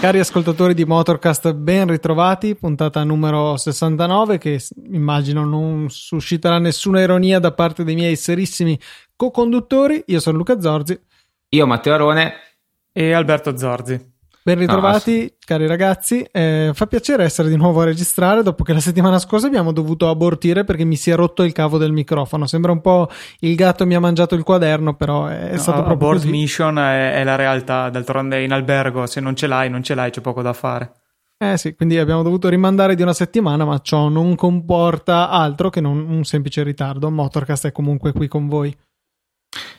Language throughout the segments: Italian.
Cari ascoltatori di Motorcast, ben ritrovati, puntata numero 69 che immagino non susciterà nessuna ironia da parte dei miei serissimi co-conduttori. Io sono Luca Zorzi. Io Matteo Arone e Alberto Zorzi. Ben ritrovati, no, cari ragazzi. Eh, fa piacere essere di nuovo a registrare dopo che la settimana scorsa abbiamo dovuto abortire perché mi si è rotto il cavo del microfono. Sembra un po' il gatto mi ha mangiato il quaderno, però è no, stato proprio abort così. mission è, è la realtà. D'altronde in albergo, se non ce l'hai, non ce l'hai, c'è poco da fare. Eh sì, quindi abbiamo dovuto rimandare di una settimana, ma ciò non comporta altro che non un semplice ritardo. Motorcast è comunque qui con voi.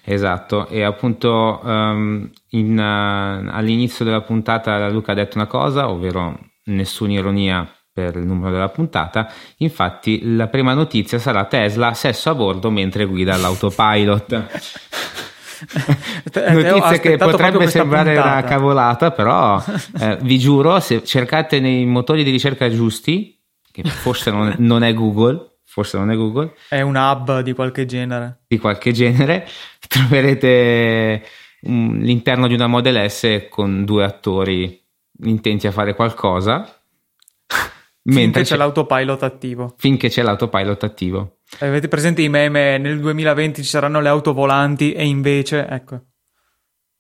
Esatto, e appunto um, in, uh, all'inizio della puntata Luca ha detto una cosa, ovvero nessuna ironia per il numero della puntata. Infatti, la prima notizia sarà Tesla sesso a bordo mentre guida l'autopilot. notizia che potrebbe sembrare puntata. una cavolata, però eh, vi giuro, se cercate nei motori di ricerca giusti, che forse non, non è Google, forse non è Google. È un hub di qualche genere. Di qualche genere. Troverete um, l'interno di una Model S con due attori intenti a fare qualcosa. Finché c'è, c'è l'autopilot attivo. Finché c'è l'autopilot attivo. Avete presente i meme? Nel 2020 ci saranno le auto volanti e invece, ecco.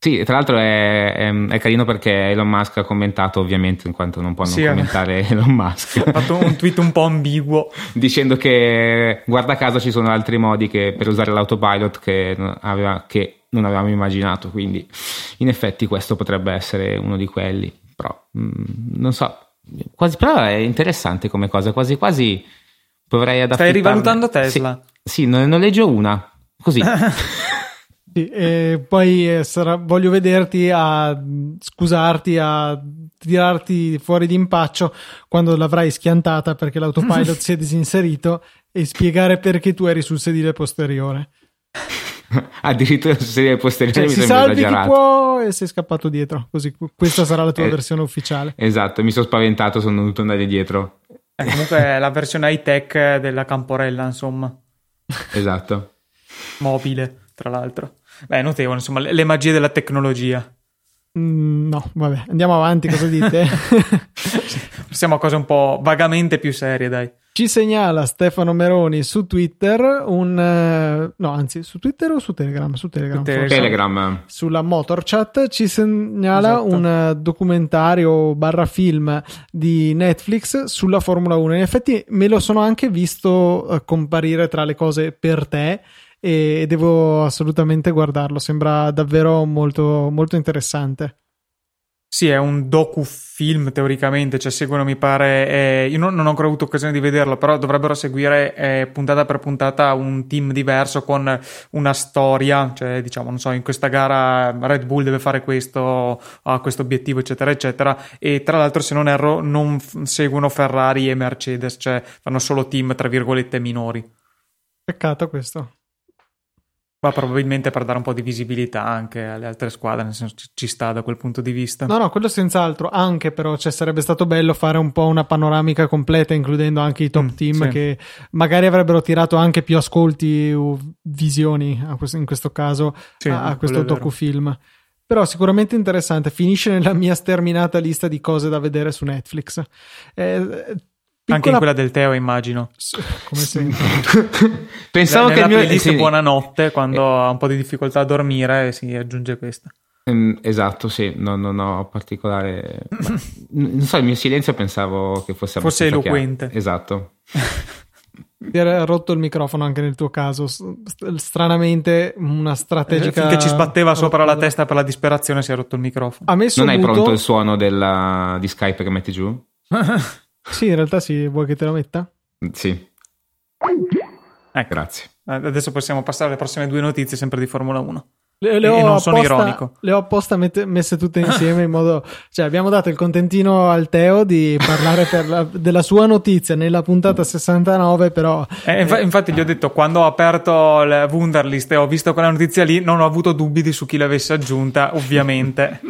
Sì, tra l'altro è, è, è, carino perché Elon Musk ha commentato ovviamente in quanto non può non sì, commentare Elon Musk. Ha fatto un tweet un po' ambiguo. Dicendo che guarda caso ci sono altri modi che, per usare l'autopilot che, aveva, che, non avevamo immaginato, quindi in effetti questo potrebbe essere uno di quelli, però mh, mm, non so, quasi, però è interessante come cosa, quasi quasi potrei adattare. Stai rivalutando Tesla? Sì, sì non, noleggio una, così. Sì, e poi eh, sarà, voglio vederti a scusarti, a tirarti fuori d'impaccio quando l'avrai schiantata perché l'autopilot si è disinserito e spiegare perché tu eri sul sedile posteriore. Addirittura sul sedile posteriore cioè, mi si salvi esagerato. chi può e sei scappato dietro. Così questa sarà la tua eh, versione ufficiale. Esatto, mi sono spaventato, sono dovuto andare dietro. Eh, comunque è la versione high tech della Camporella, insomma. Esatto. Mobile, tra l'altro. Beh, notevole, insomma, le, le magie della tecnologia. Mm, no, vabbè, andiamo avanti, cosa dite? Passiamo a cose un po' vagamente più serie, dai. Ci segnala Stefano Meroni su Twitter un... Uh, no, anzi, su Twitter o su Telegram? Su Telegram. Su Telegram. Sulla Motorchat ci segnala esatto. un uh, documentario barra film di Netflix sulla Formula 1. In effetti me lo sono anche visto uh, comparire tra le cose per te e devo assolutamente guardarlo, sembra davvero molto, molto interessante. Sì, è un docufilm teoricamente, cioè seguono mi pare, eh, io non, non, ho ancora avuto occasione di vederlo, però dovrebbero seguire eh, puntata per puntata un team diverso con una storia, cioè diciamo, non so, in questa gara Red Bull deve fare questo, ha questo obiettivo, eccetera, eccetera, e tra l'altro se non erro non f- seguono Ferrari e Mercedes, cioè fanno solo team, tra virgolette, minori. Peccato questo. Ma probabilmente per dare un po' di visibilità anche alle altre squadre, nel senso ci, ci sta da quel punto di vista. No, no, quello senz'altro, anche però cioè, sarebbe stato bello fare un po' una panoramica completa, includendo anche i top mm, team sì. che magari avrebbero tirato anche più ascolti o visioni, questo, in questo caso, sì, a, a questo docufilm. Però sicuramente interessante, finisce nella mia sterminata lista di cose da vedere su Netflix. Eh, Piccola... Anche in quella del Teo, immagino. Come sempre. Pensavo che il mio sì. buonanotte, quando eh. ha un po' di difficoltà a dormire, si aggiunge questa. Mm, esatto, sì, non, non ho particolare. non so, il mio silenzio pensavo che fosse Fosse eloquente. Chiaro. Esatto. Ti era rotto il microfono anche nel tuo caso. Stranamente, una strategica. Finché ci sbatteva sopra la testa per la disperazione, si è rotto il microfono. Ha messo non hai pronto il suono della... di Skype che metti giù? Sì, in realtà sì, vuoi che te lo metta? Sì. Ecco. Grazie. Adesso possiamo passare alle prossime due notizie, sempre di Formula 1. Le, le, ho non apposta, sono ironico. Le ho apposta mette, messe tutte insieme in modo. Cioè, abbiamo dato il contentino al Teo di parlare la, della sua notizia nella puntata 69, però. Eh, inf- eh, infatti, gli ho detto quando ho aperto il Wunderlist e ho visto quella notizia lì, non ho avuto dubbi su chi l'avesse aggiunta, ovviamente.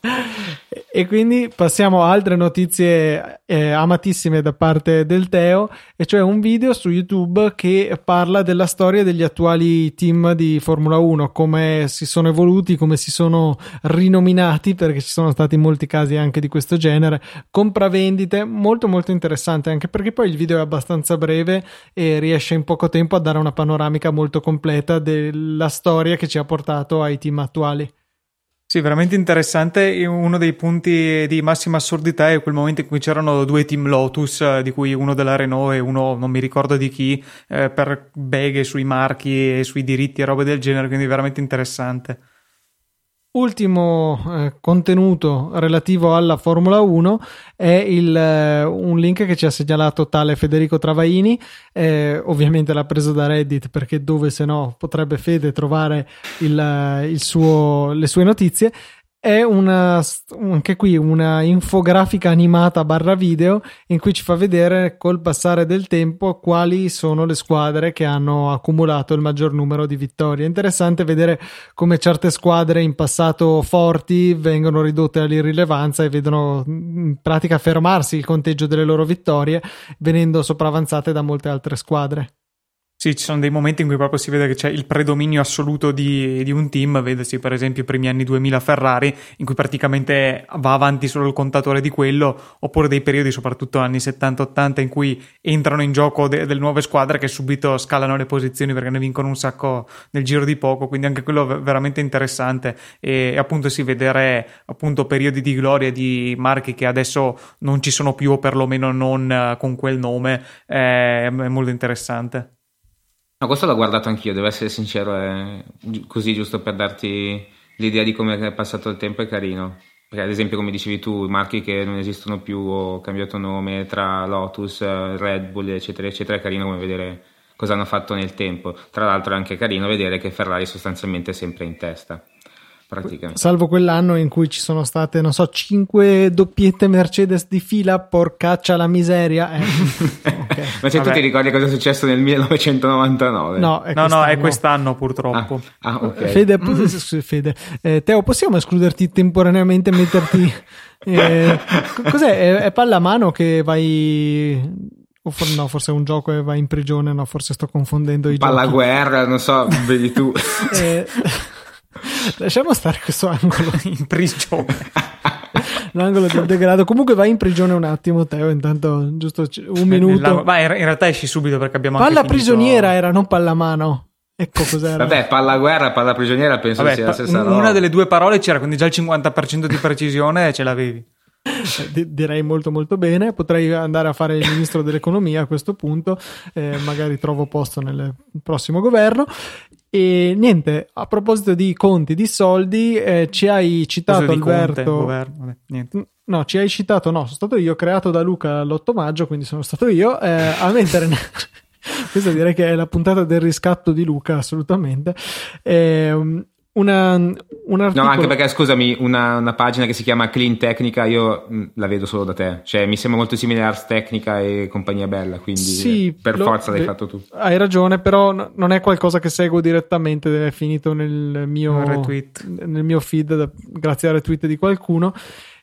E quindi passiamo a altre notizie eh, amatissime da parte del Teo, e cioè un video su YouTube che parla della storia degli attuali team di Formula 1, come si sono evoluti, come si sono rinominati, perché ci sono stati molti casi anche di questo genere, compravendite, molto molto interessante, anche perché poi il video è abbastanza breve e riesce in poco tempo a dare una panoramica molto completa della storia che ci ha portato ai team attuali. Sì, veramente interessante. Uno dei punti di massima assurdità è quel momento in cui c'erano due team Lotus, eh, di cui uno della Renault e uno non mi ricordo di chi, eh, per beghe sui marchi e sui diritti e robe del genere, quindi veramente interessante. Ultimo eh, contenuto relativo alla Formula 1 è il, eh, un link che ci ha segnalato tale Federico Travaini, eh, ovviamente l'ha preso da Reddit perché dove se no potrebbe Fede trovare il, eh, il suo, le sue notizie è una, anche qui una infografica animata barra video in cui ci fa vedere col passare del tempo quali sono le squadre che hanno accumulato il maggior numero di vittorie. È interessante vedere come certe squadre in passato forti vengono ridotte all'irrilevanza e vedono in pratica fermarsi il conteggio delle loro vittorie venendo sopravanzate da molte altre squadre. Sì, ci sono dei momenti in cui proprio si vede che c'è il predominio assoluto di, di, un team, vedesi per esempio i primi anni 2000 Ferrari, in cui praticamente va avanti solo il contatore di quello, oppure dei periodi, soprattutto anni 70-80, in cui entrano in gioco de- delle nuove squadre che subito scalano le posizioni perché ne vincono un sacco nel giro di poco, quindi anche quello è veramente interessante e, e appunto si vedere appunto periodi di gloria di marchi che adesso non ci sono più o perlomeno non uh, con quel nome, è, è molto interessante. No, questo l'ho guardato anch'io, devo essere sincero, è così giusto per darti l'idea di come è passato il tempo, è carino. Perché ad esempio, come dicevi tu, i marchi che non esistono più o cambiato nome tra Lotus, Red Bull, eccetera, eccetera, è carino come vedere cosa hanno fatto nel tempo. Tra l'altro è anche carino vedere che Ferrari sostanzialmente è sempre in testa praticamente. Salvo quell'anno in cui ci sono state, non so, cinque doppiette Mercedes di fila, porcaccia la miseria. Eh. okay. Ma se tu ti ricordi cosa è successo nel 1999? No, è no, no, è quest'anno purtroppo. Ah, ah ok. Fede, Fede. Eh, Teo, possiamo escluderti temporaneamente e metterti... Eh, cos'è? È, è pallamano che vai o for- no, forse è un gioco e vai in prigione, no, forse sto confondendo i Palla giochi. guerra, non so, vedi tu. eh, Lasciamo stare questo angolo in prigione. L'angolo del degrado. Comunque vai in prigione un attimo, Teo. Intanto, giusto un minuto. Ma in realtà esci subito perché abbiamo palla anche prigioniera finito... era, non pallamano. Ecco cos'era. Vabbè, palla guerra, palla prigioniera penso Vabbè, sia la stessa Una roba. delle due parole c'era, quindi già il 50% di precisione ce l'avevi. D- direi molto molto bene potrei andare a fare il ministro dell'economia a questo punto eh, magari trovo posto nel prossimo governo e niente, a proposito di conti, di soldi, eh, ci hai citato Alberto. Conte, governo, niente. No, ci hai citato, no, sono stato io, creato da Luca l'8 maggio, quindi sono stato io, eh, a mettere. Questa direi che è la puntata del riscatto di Luca, assolutamente. Eh, una, un articolo... No, anche perché scusami, una, una, pagina che si chiama Clean Tecnica, io mh, la vedo solo da te, cioè mi sembra molto simile a Ars Tecnica e compagnia bella, quindi sì, per lo, forza l'hai beh, fatto tu. Hai ragione, però no, non è qualcosa che seguo direttamente, è finito nel mio, nel mio feed da, grazie al retweet di qualcuno.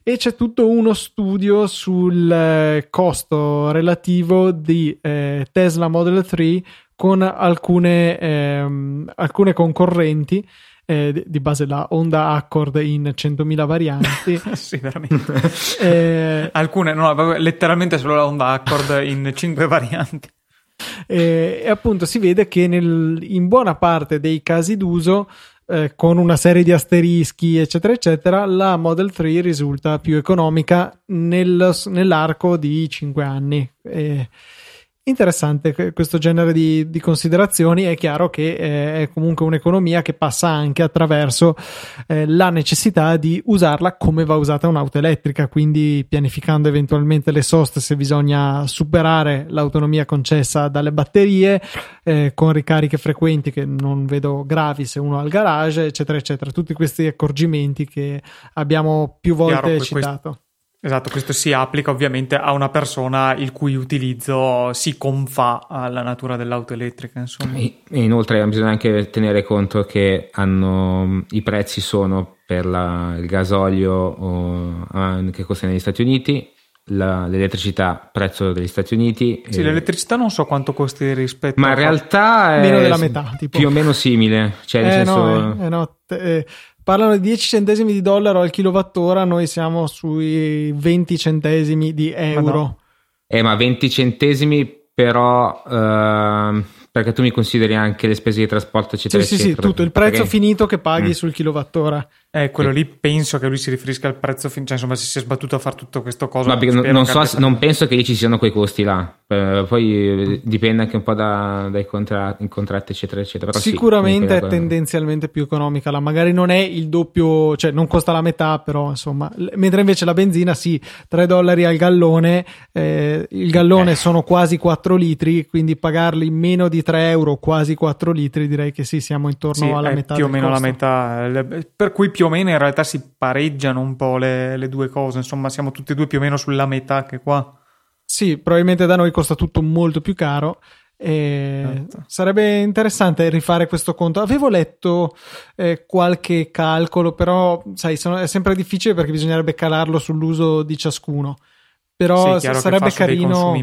E c'è tutto uno studio sul eh, costo relativo di eh, Tesla Model 3 con alcune, ehm, alcune concorrenti eh, di base la Honda Accord in 100.000 varianti. sì, veramente. eh, Alcune, no, letteralmente solo la Honda Accord in 5 varianti. Eh, e appunto si vede che nel, in buona parte dei casi d'uso eh, con una serie di asterischi, eccetera, eccetera, la Model 3 risulta più economica nel, nell'arco di 5 anni. Eh, interessante questo genere di, di considerazioni. È chiaro che eh, è comunque un'economia che passa anche attraverso eh, la necessità di usarla come va usata un'auto elettrica, quindi pianificando eventualmente le soste se bisogna superare l'autonomia concessa dalle batterie eh, con ricariche frequenti che non vedo gravi se uno ha il garage, eccetera, eccetera. Tutti questi accorgimenti che abbiamo più volte Chiaro, citato. Questo Esatto, questo si applica ovviamente a una persona il cui utilizzo si confà alla natura dell'auto elettrica. Insomma. E, inoltre bisogna anche tenere conto che hanno, i prezzi sono per la, il gasolio o, che costa negli Stati Uniti, la, l'elettricità prezzo degli Stati Uniti. Sì, e... l'elettricità non so quanto costi rispetto Ma in realtà è meno della metà, tipo. più o meno simile. Cioè, eh, senso... no, eh, no, te, parlano di 10 centesimi di dollaro al kilowattora, noi siamo sui 20 centesimi di euro. Ma no. Eh, ma 20 centesimi però... Uh perché tu mi consideri anche le spese di trasporto eccetera sì eccetera. sì sì tutto il prezzo perché... finito che paghi mm. sul kilowattora eh, quello lì penso che lui si riferisca al prezzo fin- cioè insomma si sia sbattuto a fare tutto questo cosa no, non, non, so, non penso che lì ci siano quei costi là eh, poi dipende anche un po' da, dai contratti, contratti eccetera eccetera però sicuramente sì, è tendenzialmente più economica là. magari non è il doppio cioè non costa la metà però insomma mentre invece la benzina sì 3 dollari al gallone eh, il gallone eh. sono quasi 4 litri quindi pagarli meno di 3 euro quasi 4 litri direi che sì siamo intorno sì, alla metà più o meno costo. la metà per cui più o meno in realtà si pareggiano un po' le, le due cose, insomma siamo tutti e due più o meno sulla metà che qua. Sì, probabilmente da noi costa tutto molto più caro. E certo. Sarebbe interessante rifare questo conto. Avevo letto eh, qualche calcolo, però sai, sono, è sempre difficile perché bisognerebbe calarlo sull'uso di ciascuno. Però sì, sarebbe carino.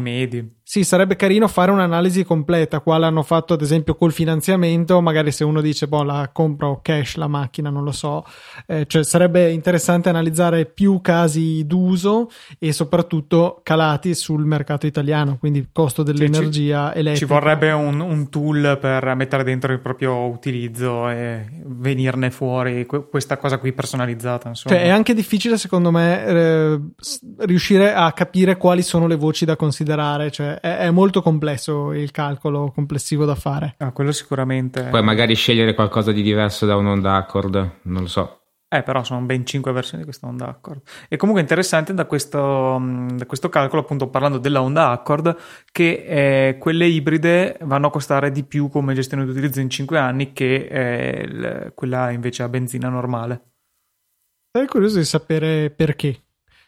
Sì, sarebbe carino fare un'analisi completa, quale hanno fatto ad esempio col finanziamento, magari se uno dice, boh, la compro cash la macchina, non lo so, eh, cioè sarebbe interessante analizzare più casi d'uso e soprattutto calati sul mercato italiano, quindi costo dell'energia ci, elettrica. Ci vorrebbe un, un, tool per mettere dentro il proprio utilizzo e venirne fuori questa cosa qui personalizzata. Insomma. Cioè è anche difficile secondo me eh, riuscire a capire quali sono le voci da considerare, cioè è, è, molto complesso il calcolo complessivo da fare. Ah, quello sicuramente. Poi magari scegliere qualcosa di diverso da un Honda Accord, non lo so. Eh, però sono ben 5 versioni di questa Honda Accord. E comunque interessante da questo, da questo calcolo, appunto parlando della Honda Accord, che eh, quelle ibride vanno a costare di più come gestione di utilizzo in 5 anni che eh, l- quella invece a benzina normale. Sarei curioso di sapere perché.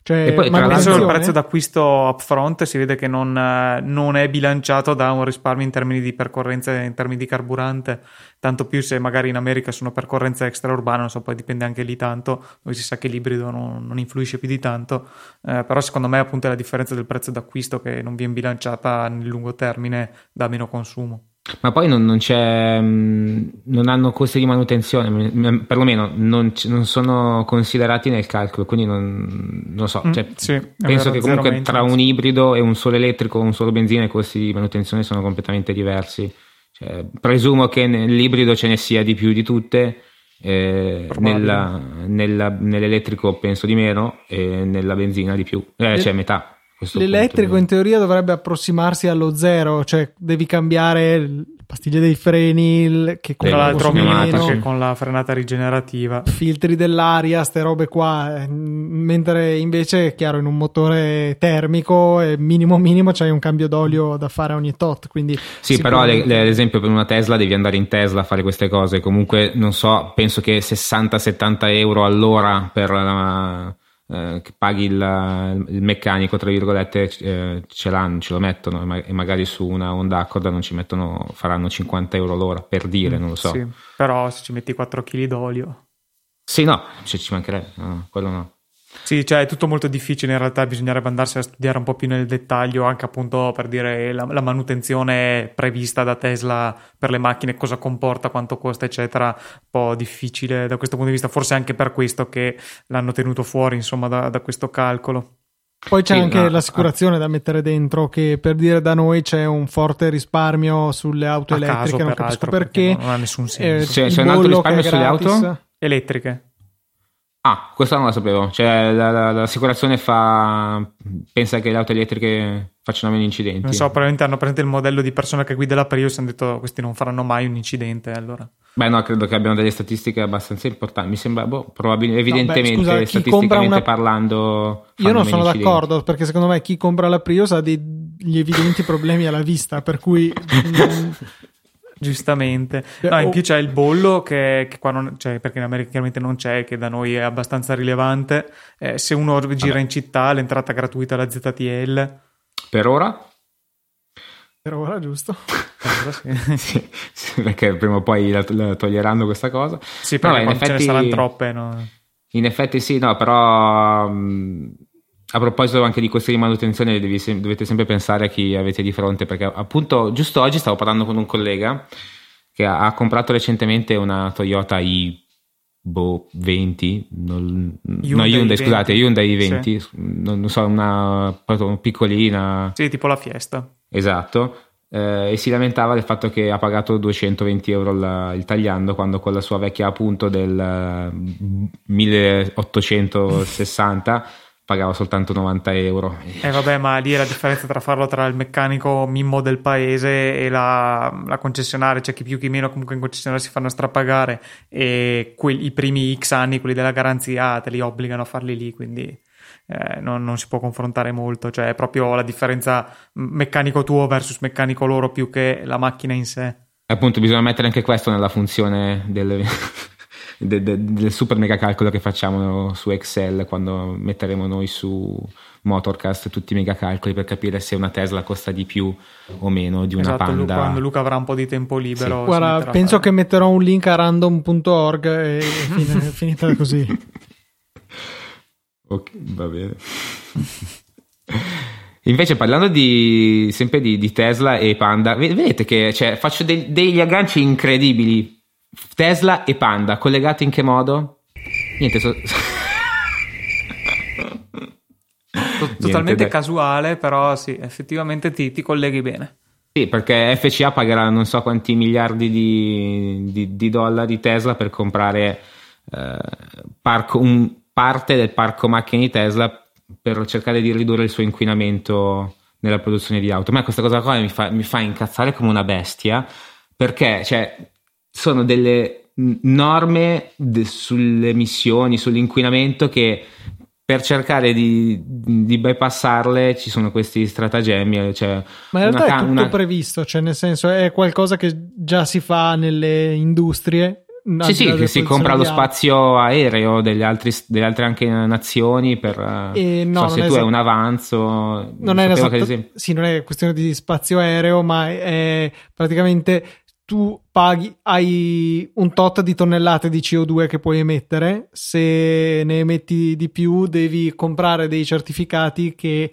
Cioè, e poi, tra l'altro, il prezzo d'acquisto upfront si vede che non, non, è bilanciato da un risparmio in termini di percorrenze, in termini di carburante. Tanto più se magari in America sono percorrenze extraurbane, non so, poi dipende anche lì tanto. Dove si sa che l'ibrido non, non influisce più di tanto. Eh, però, secondo me, appunto, è la differenza del prezzo d'acquisto che non viene bilanciata nel lungo termine da meno consumo. Ma poi non, non, c'è, mm, non hanno costi di manutenzione, perlomeno non, non, sono considerati nel calcolo, quindi non, non so. Mm, cioè, sì, penso che comunque tra un ibrido e un solo elettrico un solo benzina i costi di manutenzione sono completamente diversi. Cioè, presumo che nell'ibrido ce ne sia di più di tutte, eh, nella, nella, nell'elettrico penso di meno e nella benzina di più, eh, cioè metà. L'elettrico in teoria dovrebbe approssimarsi allo zero, cioè devi cambiare pastiglie dei freni che con, l'altro che con la frenata rigenerativa, filtri dell'aria, ste robe qua, eh, mentre invece è chiaro in un motore termico minimo minimo c'hai un cambio d'olio da fare ogni tot, quindi Sì, sicuramente... però ad esempio per una Tesla devi andare in Tesla a fare queste cose, comunque non so, penso che 60-70 euro all'ora per la eh, che paghi il, il, meccanico, tra virgolette, eh, ce l'hanno, ce lo mettono e magari su una Honda Accord non ci mettono, faranno 50 euro l'ora per dire, mm, non lo so. Sì, però se ci metti 4 kg d'olio. Sì, no, cioè, ci mancherebbe, no, quello no. Sì, cioè è tutto molto difficile, in realtà bisognerebbe andarsi a studiare un po' più nel dettaglio, anche appunto per dire la, la manutenzione prevista da Tesla per le macchine, cosa comporta, quanto costa, eccetera. Un po' difficile da questo punto di vista, forse anche per questo che l'hanno tenuto fuori, insomma, da, da questo calcolo. Poi c'è sì, anche no, l'assicurazione no. da mettere dentro, che per dire da noi c'è un forte risparmio sulle auto elettriche, caso, non capisco perché. perché non, ha nessun senso. Eh, c'è, c'è un alto risparmio sulle auto elettriche. Ah, questo non lo sapevo. Cioè, la, la, l'assicurazione fa. pensa che le auto elettriche facciano meno incidenti. Non so, probabilmente hanno presente il modello di persona che guida la Prius e hanno detto questi non faranno mai un incidente. Allora. Beh, no, credo che abbiano delle statistiche abbastanza importanti. Mi sembra, boh, probabilmente, evidentemente, no, beh, scusa, statisticamente una... parlando. Io non sono incidenti. d'accordo perché secondo me chi compra la Prius ha degli evidenti problemi alla vista, per cui. Giustamente. No, in più c'è il bollo che, che qua non c'è, perché in America chiaramente non c'è, che da noi è abbastanza rilevante. Eh, se uno gira Vabbè. in città, l'entrata gratuita alla ZTL. Per ora? Per ora, giusto. sì. sì, perché prima o poi la, la toglieranno questa cosa. Sì, no, in effetti, ce ne saranno troppe. No? In effetti sì, no, però... Mh, a proposito anche di costi di manutenzione, devi, dovete sempre pensare a chi avete di fronte, perché appunto giusto oggi stavo parlando con un collega che ha, ha comprato recentemente una Toyota i boh, 20, non, Hyundai no Hyundai, 20. scusate, Hyundai 20, sì. non, non, so, una piccolina. Sì, tipo la Fiesta. Esatto. Eh, e si lamentava del fatto che ha pagato 220 euro la, il tagliando quando con la sua vecchia appunto del 1860 pagava soltanto 90 euro. Eh vabbè, ma lì è la differenza tra farlo tra il meccanico mimmo del paese e la, la concessionaria, cioè chi più chi meno comunque in concessionaria si fanno strapagare e quelli, i primi X anni, quelli della garanzia, te li obbligano a farli lì, quindi eh, non, non, si può confrontare molto, cioè è proprio la differenza meccanico tuo versus meccanico loro più che la macchina in sé. Appunto, bisogna mettere anche questo nella funzione del de, de, del super mega calcolo che facciamo su Excel quando metteremo noi su Motorcast tutti i mega calcoli per capire se una Tesla costa di più o meno di una esatto, Panda. Quando Luca avrà un po' di tempo libero. Sì. Guarda, penso che metterò un link a random.org e è finita così. ok, va bene. Invece parlando di, sempre di, di, Tesla e Panda, vedete che cioè, faccio dei, degli agganci incredibili Tesla e Panda, collegati in che modo? Niente, so... totalmente Niente, casuale, però sì, effettivamente ti, ti, colleghi bene. Sì, perché FCA pagherà non so quanti miliardi di, di, di dollari Tesla per comprare eh, parco, un, parte del parco macchine di Tesla per cercare di ridurre il suo inquinamento nella produzione di auto. A me questa cosa qua mi fa, mi fa incazzare come una bestia perché cioè, sono delle norme de- sulle emissioni, sull'inquinamento che per cercare di, di, bypassarle ci sono questi stratagemmi. Cioè Ma in realtà una, è tutto una... previsto, cioè nel senso è qualcosa che già si fa nelle industrie. Sì, sì, che si compra lo spazio aereo delle, altri, delle altre anche nazioni per e no, so, se tu esatto. hai un avanzo. Non è, esatto, sì, non è questione di spazio aereo, ma è praticamente tu paghi, hai un tot di tonnellate di CO2 che puoi emettere, se ne emetti di più devi comprare dei certificati che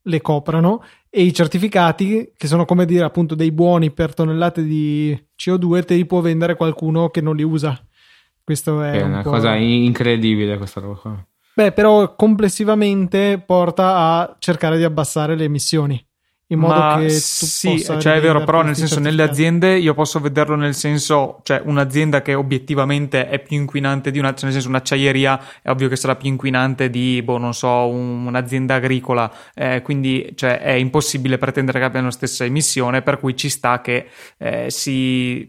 le coprano e i certificati che sono come dire appunto dei buoni per tonnellate di CO2 te li può vendere qualcuno che non li usa. Questo è, è un una cosa incredibile questa roba qua. Beh, però complessivamente porta a cercare di abbassare le emissioni in modo Ma che tu sì, cioè è vero, però nel senso nelle aziende io posso vederlo nel senso, cioè un'azienda che obiettivamente è più inquinante di una, cioè nel senso un'acciaieria è ovvio che sarà più inquinante di, boh, non so, un, un'azienda agricola, eh, quindi cioè, è impossibile pretendere che abbiano la stessa emissione, per cui ci sta che eh, si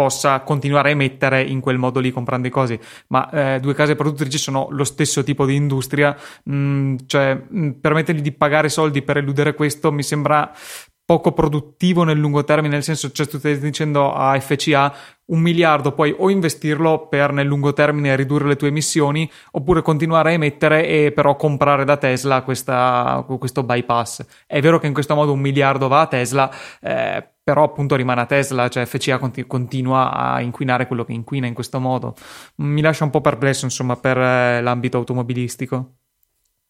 possa continuare a emettere in quel modo lì comprando i cosi. Ma eh, due case produttrici sono lo stesso tipo di industria, mh, mm, cioè mh, mm, permettergli di pagare soldi per eludere questo mi sembra poco produttivo nel lungo termine, nel senso, cioè tu stai dicendo a FCA un miliardo puoi o investirlo per nel lungo termine ridurre le tue emissioni oppure continuare a emettere e però comprare da Tesla questa, questo bypass. È vero che in questo modo un miliardo va a Tesla, eh, però appunto rimane a Tesla, cioè FCA continu- continua a inquinare quello che inquina in questo modo. Mi lascia un po' perplesso insomma per eh, l'ambito automobilistico.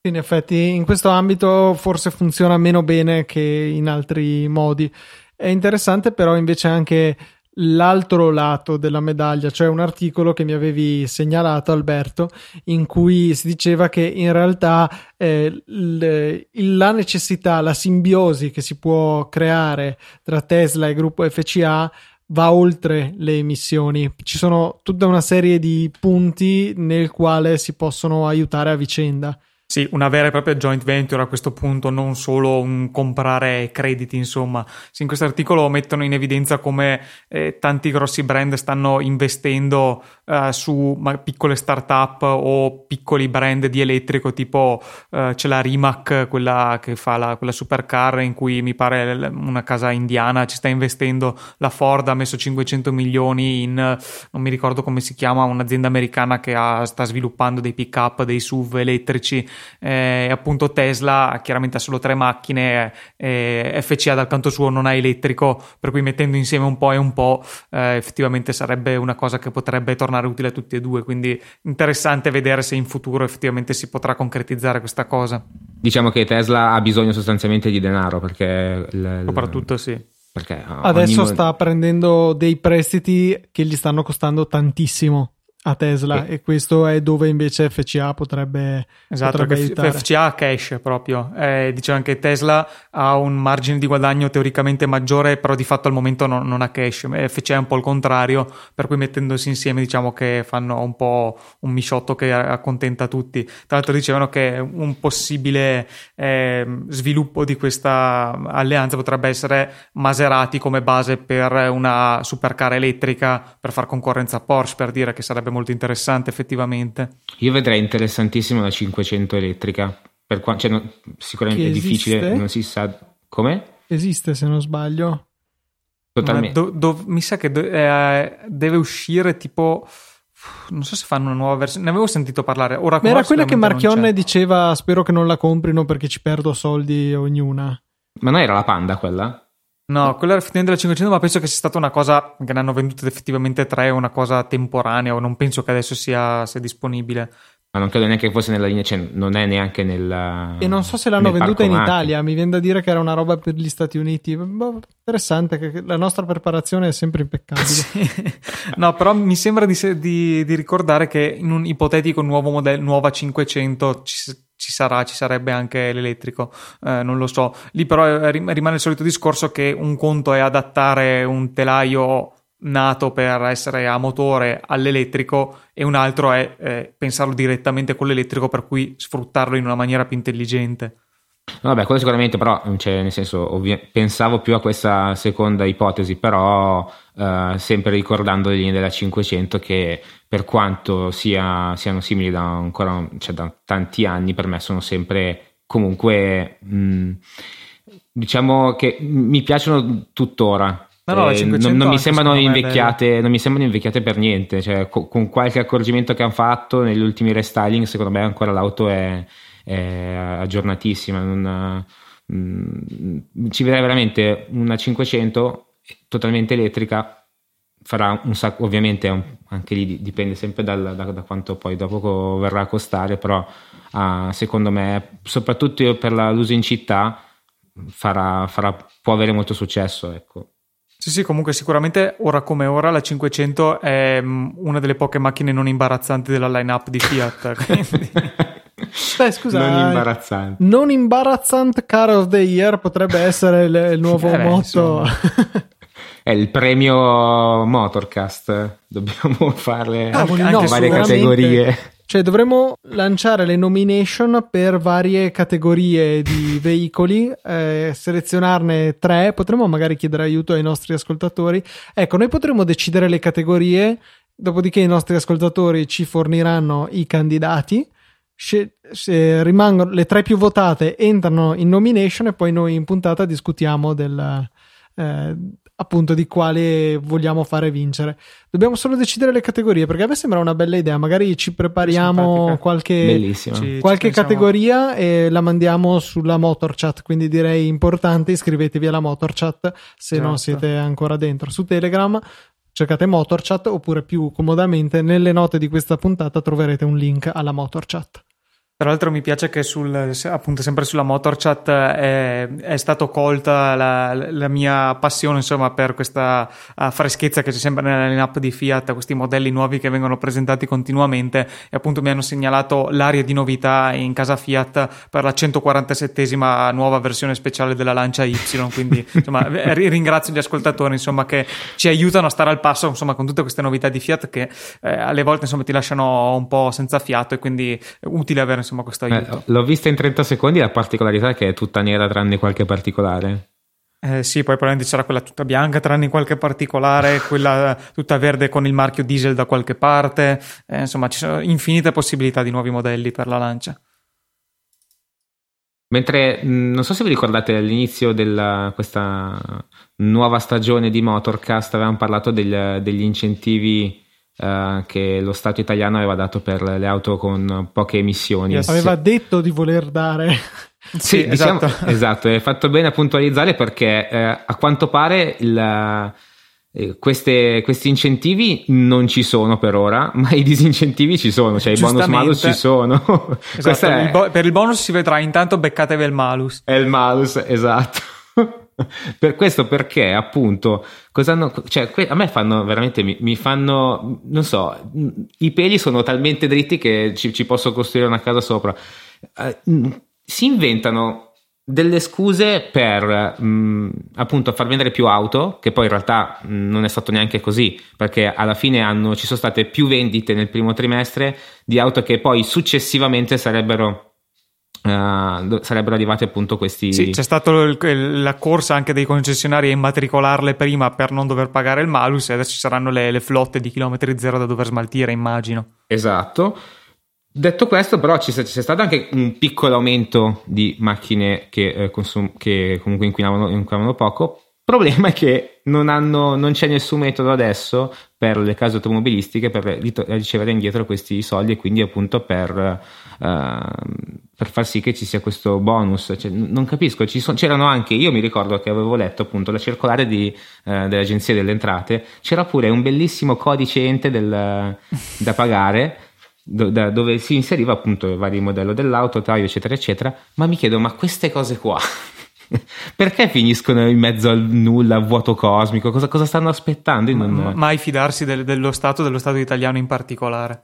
In effetti in questo ambito forse funziona meno bene che in altri modi. È interessante però invece anche l'altro lato della medaglia, cioè un articolo che mi avevi segnalato Alberto in cui si diceva che in realtà eh, l- la necessità, la simbiosi che si può creare tra Tesla e gruppo FCA va oltre le emissioni. Ci sono tutta una serie di punti nel quale si possono aiutare a vicenda. Sì, una vera e propria joint venture a questo punto, non solo un comprare crediti, insomma. Sì, in questo articolo mettono in evidenza come eh, tanti grossi brand stanno investendo eh, su ma, piccole start-up o piccoli brand di elettrico, tipo eh, c'è la Rimac, quella che fa la, quella supercar in cui mi pare una casa indiana ci sta investendo, la Ford ha messo 500 milioni in, non mi ricordo come si chiama, un'azienda americana che ha, sta sviluppando dei pick-up, dei SUV elettrici eh, appunto Tesla chiaramente ha solo tre macchine, eh, FCA dal canto suo non ha elettrico, per cui mettendo insieme un po' e un po' eh, effettivamente sarebbe una cosa che potrebbe tornare utile a tutti e due, quindi interessante vedere se in futuro effettivamente si potrà concretizzare questa cosa. Diciamo che Tesla ha bisogno sostanzialmente di denaro perché... L- Soprattutto sì. Perché Adesso ogni... sta prendendo dei prestiti che gli stanno costando tantissimo a Tesla e, e questo è dove invece FCA potrebbe, esatto, potrebbe aiutare. FCA ha cash proprio. Eh, dicevo anche Tesla ha un margine di guadagno teoricamente maggiore però di fatto al momento non, non, ha cash. FCA è un po' il contrario per cui mettendosi insieme diciamo che fanno un po' un misciotto che accontenta tutti. Tra l'altro dicevano che un possibile eh, sviluppo di questa alleanza potrebbe essere Maserati come base per una supercar elettrica per far concorrenza a Porsche per dire che sarebbe molto interessante effettivamente. Io vedrei interessantissimo la 500 elettrica, per qua, cioè, no, sicuramente è difficile, non si sa come. Esiste se non sbaglio. Totalmente. Do, do, mi sa che do, eh, deve uscire tipo non so se fanno una nuova versione, ne avevo sentito parlare. Ora Ma era quella che Marchionne diceva: Spero che non la comprino perché ci perdo soldi ognuna. Ma non era la Panda quella? No, quella era effettivamente la 500, ma penso che sia stata una cosa che ne hanno vendute effettivamente tre, una cosa temporanea, o non penso che adesso sia, sia disponibile. Ma non credo neanche che fosse nella linea, cioè non è neanche nel. E non so se l'hanno venduta in Italia, mi viene da dire che era una roba per gli Stati Uniti. Boh, interessante, che la nostra preparazione è sempre impeccabile. sì. No, però mi sembra di, di, di, ricordare che in un ipotetico nuovo modello, nuova 500, ci, ci sarà, ci sarebbe anche l'elettrico, eh, non lo so. Lì però eh, rimane il solito discorso che un conto è adattare un telaio nato per essere a motore all'elettrico e un altro è eh, pensarlo direttamente con l'elettrico per cui sfruttarlo in una maniera più intelligente. Vabbè, quello sicuramente, però, cioè, nel senso, ovvi- pensavo più a questa seconda ipotesi, però eh, sempre ricordando le linee della 500 che per quanto sia, siano simili da ancora cioè da tanti anni, per me sono sempre comunque mh, diciamo che mi piacciono tuttora. No, no, eh, non, non, mi sembrano invecchiate, non mi sembrano invecchiate per niente. Cioè, co- con qualche accorgimento che hanno fatto negli ultimi restyling, secondo me ancora l'auto è, è aggiornatissima. Non, mh, ci vedrei veramente una 500 totalmente elettrica farà un sacco, ovviamente anche lì dipende sempre dal, da, da, quanto poi dopo verrà a costare, però uh, secondo me, soprattutto per la, l'uso in città, farà, farà, può avere molto successo. Ecco. Sì, sì, comunque sicuramente ora come ora la 500 è mm, una delle poche macchine non imbarazzanti della line-up di Fiat. quindi... Beh, scusa, non imbarazzante. Non imbarazzante car of the year potrebbe essere il, il nuovo eh, motto. è il premio Motorcast. Dobbiamo farle ah, anche no, varie categorie. Cioè, dovremmo lanciare le nomination per varie categorie di veicoli, eh, selezionarne tre. Potremmo magari chiedere aiuto ai nostri ascoltatori. Ecco, noi potremmo decidere le categorie, dopodiché i nostri ascoltatori ci forniranno i candidati. Se rimangono le tre più votate, entrano in nomination e poi noi in puntata discutiamo del, eh, appunto di quale vogliamo fare vincere. Dobbiamo solo decidere le categorie perché a me sembra una bella idea. Magari ci prepariamo qualche, ci, qualche ci categoria e la mandiamo sulla motor chat. Quindi direi importante iscrivetevi alla motor chat se certo. non siete ancora dentro su Telegram. Cercate motor chat oppure più comodamente nelle note di questa puntata troverete un link alla motor chat. Peraltro mi piace che sul, appunto sempre sulla Motorchat è, è stato colta la, la, mia passione insomma per questa uh, freschezza che c'è sempre nella line-up di Fiat, questi modelli nuovi che vengono presentati continuamente. E appunto mi hanno segnalato l'area di novità in casa Fiat per la 147esima nuova versione speciale della Lancia Y, quindi insomma ringrazio gli ascoltatori insomma che ci aiutano a stare al passo insomma con tutte queste novità di Fiat che eh, alle volte insomma ti lasciano un po' senza fiato e quindi è utile avere insomma questo eh, aiuto. Eh, l'ho vista in 30 secondi, la particolarità è che è tutta nera tranne qualche particolare. Eh, sì, poi probabilmente c'era quella tutta bianca, tranne in qualche particolare, quella tutta verde con il marchio diesel da qualche parte. Eh, insomma, ci sono infinite possibilità di nuovi modelli per la lancia. Mentre non so se vi ricordate all'inizio di questa nuova stagione di Motorcast avevamo parlato del, degli incentivi uh, che lo Stato italiano aveva dato per le auto con poche emissioni. Yes. Aveva detto di voler dare. Sì, sì diciamo, esatto. esatto, è fatto bene a puntualizzare perché eh, a quanto pare il, eh, queste, questi incentivi non ci sono per ora, ma i disincentivi ci sono, cioè i bonus malus ci sono. Esatto, è... il bo- per il bonus si vedrà, intanto beccatevi il malus. È il malus, esatto. per questo perché appunto hanno, cioè, a me fanno veramente mi, mi, fanno non so i peli sono talmente dritti che ci, ci posso costruire una casa sopra. Uh, si inventano delle scuse per mh, appunto far vendere più auto che poi in realtà mh, non è stato neanche così perché alla fine hanno, ci sono state più vendite nel primo trimestre di auto che poi successivamente sarebbero Uh, sarebbero arrivati appunto questi. Sì, c'è stata la corsa anche dei concessionari a immatricolarle prima per non dover pagare il malus, e adesso ci saranno le, le flotte di chilometri zero da dover smaltire, immagino. Esatto. Detto questo, però, c'è, c'è, stato anche un piccolo aumento di macchine che, eh, consum- che comunque inquinavano, inquinavano poco. Il problema è che non, hanno, non, c'è nessun metodo adesso per le case automobilistiche per ricevere indietro questi soldi e quindi appunto per Ehm, per far sì che ci sia questo bonus. Cioè, non capisco, sono, c'erano anche, io mi ricordo che avevo letto appunto la circolare di, uh, dell'Agenzia delle Entrate, c'era pure un bellissimo codice ente del, da pagare. Dove si inseriva appunto i vari modelli dell'auto, taglio, eccetera, eccetera. Ma mi chiedo, ma queste cose qua Perché finiscono in mezzo al nulla, al vuoto cosmico? Cosa, cosa stanno aspettando? Non... Mai fidarsi del, dello Stato, dello Stato italiano in particolare.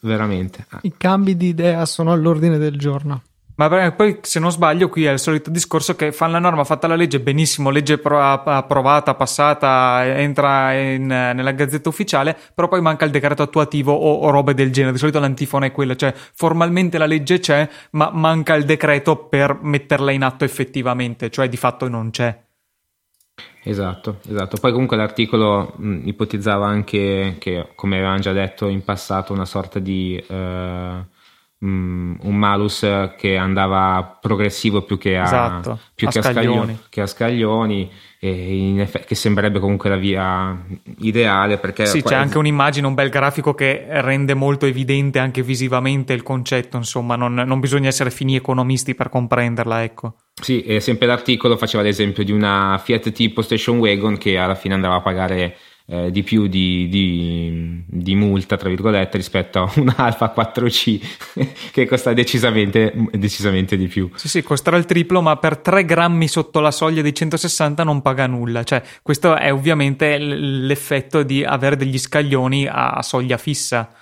Veramente. I cambi di idea sono all'ordine del giorno. Ma poi, se non sbaglio, qui è il solito discorso che fanno la norma, fatta la legge, benissimo, legge approvata, passata, entra in, nella gazzetta ufficiale, però poi manca il decreto attuativo o, o, robe del genere. Di solito l'antifona è quella, cioè formalmente la legge c'è, ma manca il decreto per metterla in atto effettivamente, cioè di fatto non c'è. Esatto, esatto. Poi comunque l'articolo mh, ipotizzava anche che, come avevamo già detto in passato, una sorta di... Um, un malus che andava progressivo più che a, esatto, più a che scaglioni. A scaglioni, che a scaglioni e effetti, che sembrerebbe comunque la via ideale perché sì, c'è anche un'immagine, un bel grafico che rende molto evidente anche visivamente il concetto, insomma, non, non bisogna essere fini economisti per comprenderla, ecco. Sì, e sempre l'articolo faceva l'esempio di una Fiat tipo Station Wagon che alla fine andava a pagare eh, di più di, di, di, multa, tra virgolette, rispetto a un Alfa 4C che costa decisamente, decisamente di più. Sì, sì, costerà il triplo, ma per 3 grammi sotto la soglia dei 160 non paga nulla. Cioè, questo è ovviamente l'effetto di avere degli scaglioni a soglia fissa.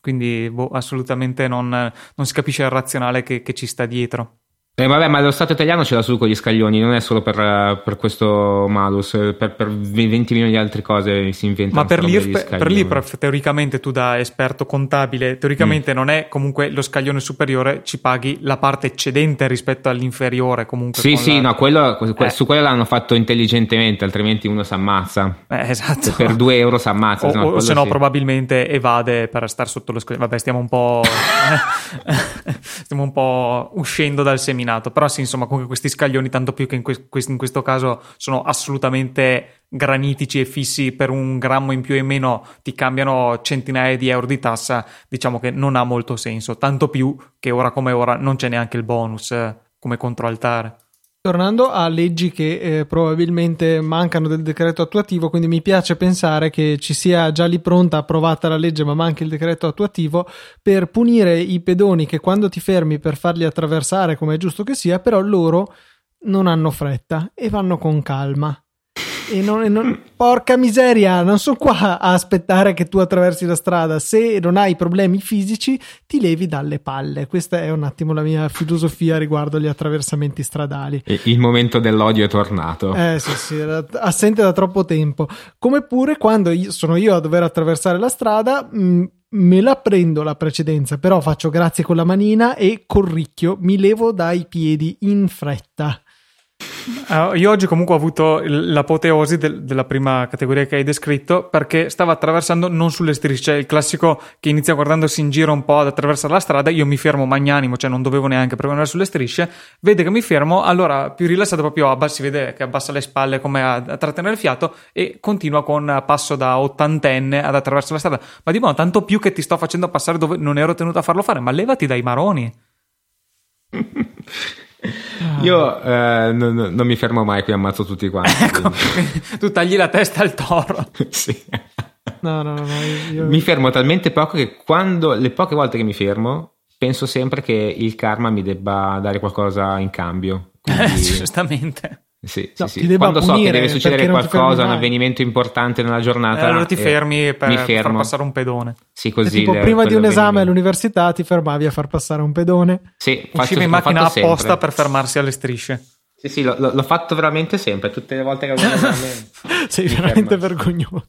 Quindi boh, assolutamente non, non, si capisce il razionale che, che ci sta dietro. Eh, vabbè, ma lo Stato italiano ce l'ha su con gli scaglioni, non è solo per, per questo malus, per, per, 20 milioni di altre cose si inventano. Ma per l'IRF, per l'IRF, teoricamente tu da esperto contabile, teoricamente mm. non è comunque lo scaglione superiore, ci paghi la parte eccedente rispetto all'inferiore comunque. Sì, sì, la... no, quello, eh. su quello l'hanno fatto intelligentemente, altrimenti uno si ammazza. Eh, esatto. Per 2 euro si ammazza. O, o se no sì. probabilmente evade per stare sotto lo scaglione. Vabbè, stiamo un po'... stiamo un po' uscendo dal seminario eliminato. Però sì, insomma, comunque questi scaglioni, tanto più che in, que- in questo caso sono assolutamente granitici e fissi per un grammo in più e meno ti cambiano centinaia di euro di tassa, diciamo che non ha molto senso. Tanto più che ora come ora non c'è neanche il bonus eh, come controaltare. Tornando a leggi che eh, probabilmente mancano del decreto attuativo, quindi mi piace pensare che ci sia già lì pronta, approvata la legge, ma manca il decreto attuativo per punire i pedoni che quando ti fermi per farli attraversare, come è giusto che sia, però loro non hanno fretta e vanno con calma. E non, e non, porca miseria, non sono qua a aspettare che tu attraversi la strada. Se non hai problemi fisici, ti levi dalle palle. Questa è un attimo la mia filosofia riguardo agli attraversamenti stradali. Il momento dell'odio è tornato. Eh sì, sì, era assente da troppo tempo. Come pure quando io, sono io a dover attraversare la strada. Mh, me la prendo la precedenza, però faccio grazie con la manina e col ricchio mi levo dai piedi in fretta. Uh, io oggi comunque ho avuto l'apoteosi del, della prima categoria che hai descritto perché stava attraversando non sulle strisce, il classico che inizia guardandosi in giro un po' ad attraversare la strada, io mi fermo magnanimo, cioè non dovevo neanche prevenire sulle strisce, vede che mi fermo, allora più rilassato proprio abbassa, si vede che abbassa le spalle come a, a trattenere il fiato e continua con passo da ottantenne ad attraversare la strada. Ma di buono, tanto più che ti sto facendo passare dove non ero tenuto a farlo fare, ma levati dai maroni. Io eh, non, non, mi fermo mai qui, ammazzo tutti quanti. Ecco, tu tagli la testa al toro. sì. No, no, no, io... Mi fermo talmente poco che quando le poche volte che mi fermo penso sempre che il karma mi debba dare qualcosa in cambio. Quindi... giustamente. Sì, no, sì, sì. Quando so che deve succedere qualcosa, un avvenimento importante nella giornata, eh, allora ti fermi per, far passare un pedone. Sì, così. tipo, prima di un esame all'università ti fermavi a far passare un pedone. Sì, uscivi in macchina apposta sempre. per fermarsi alle strisce. Sì, sì, l'ho, l'ho, fatto veramente sempre. Tutte le volte che avevo esame. Sei veramente fermo. vergognoso.